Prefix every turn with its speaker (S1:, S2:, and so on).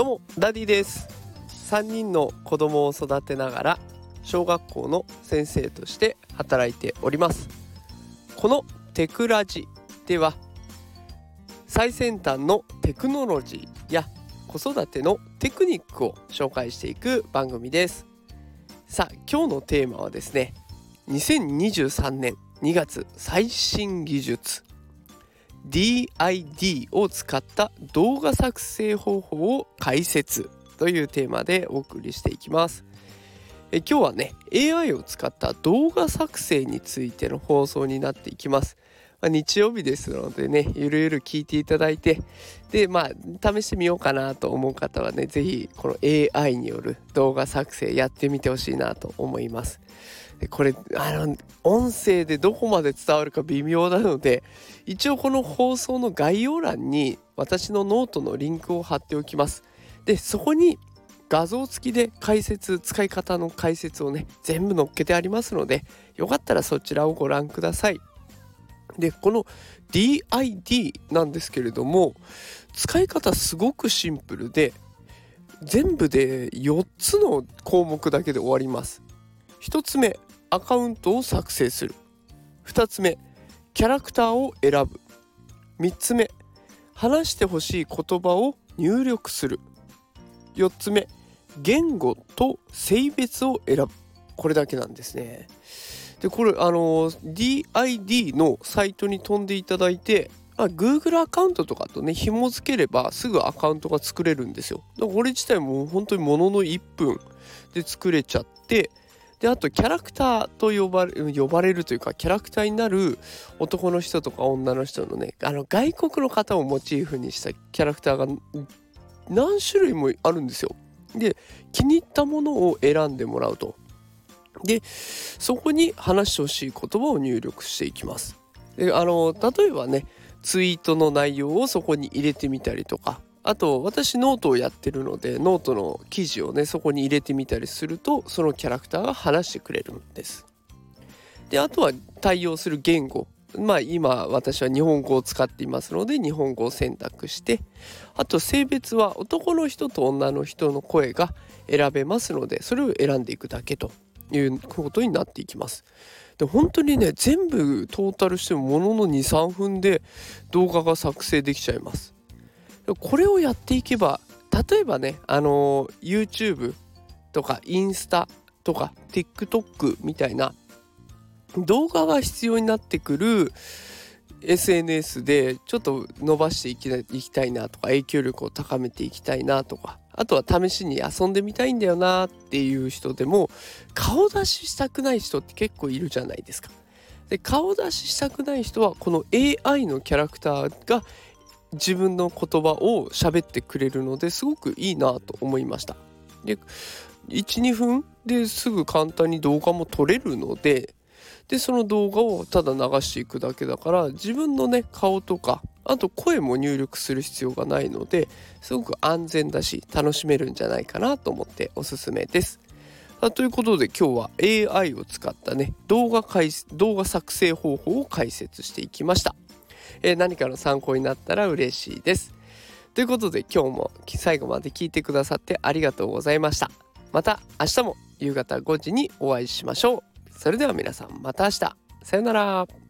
S1: どうもダディです。3人の子供を育てながら小学校の先生として働いております。このテクラジでは最先端のテクノロジーや子育てのテクニックを紹介していく番組です。さあ今日のテーマはですね2023年2月最新技術。DID を使った動画作成方法を解説というテーマでお送りしていきます。え今日はね AI を使った動画作成についての放送になっていきます。まあ、日曜日ですのでねゆるゆる聞いていただいてでまあ試してみようかなと思う方はね是非この AI による動画作成やってみてほしいなと思います。でこれあの音声でどこまで伝わるか微妙なので一応この放送の概要欄に私のノートのリンクを貼っておきます。でそこに画像付きで解説使い方の解説をね全部載っけてありますのでよかったらそちらをご覧ください。でこの DID なんですけれども使い方すごくシンプルで全部で4つの項目だけで終わります。1つ目アカウントを作成する。2つ目キャラクターを選ぶ。3つ目話してほしい言葉を入力する。4つ目言語と性別を選ぶ。これだけなんですね。でこれあの DID のサイトに飛んでいただいてあ Google アカウントとかとね紐付ければすぐアカウントが作れるんですよだからこれ自体も本当にものの1分で作れちゃってであとキャラクターと呼ばれ呼ばれるというかキャラクターになる男の人とか女の人のねあの外国の方をモチーフにしたキャラクターが何種類もあるんですよ。で気に入ったものを選んでもらうと。でそこに話してほしい言葉を入力していきます。であの例えばねツイートの内容をそこに入れてみたりとかあと私ノートをやってるのでノートの記事をねそこに入れてみたりするとそのキャラクターが話してくれるんです。であとは対応する言語まあ今私は日本語を使っていますので日本語を選択してあと性別は男の人と女の人の声が選べますのでそれを選んでいくだけということになっていきます。で本当にね全部トータルしてもものの23分で動画が作成できちゃいます。これをやっていけば例えばねあの YouTube とかインスタとか TikTok みたいな動画が必要になってくる SNS でちょっと伸ばしていきたいなとか影響力を高めていきたいなとかあとは試しに遊んでみたいんだよなっていう人でも顔出ししたくない人って結構いるじゃないですか。で顔出ししたくない人はこの AI のキャラクターが自分の言葉を喋ってくれるのですごくいいなと思いました。で12分ですぐ簡単に動画も撮れるのででその動画をただ流していくだけだから自分のね顔とかあと声も入力する必要がないのですごく安全だし楽しめるんじゃないかなと思っておすすめです。ということで今日は AI を使ったね動画動画作成方法を解説していきました。えー、何かの参考になったら嬉しいです。ということで今日も最後まで聞いてくださってありがとうございました。また明日も夕方5時にお会いしましょう。それでは皆さんまた明日。さよなら。